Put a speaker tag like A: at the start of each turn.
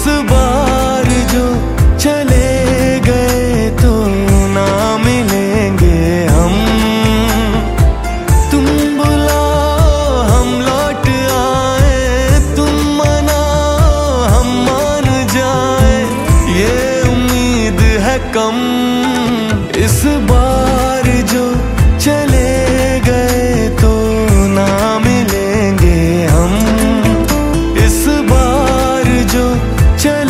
A: इस बार जो चले गए तो ना मिलेंगे हम। तुम बुलाओ, हम लौट आए। तुम मनाओ, हम मान जाए। ये उम्मीद है कम। इस बार चल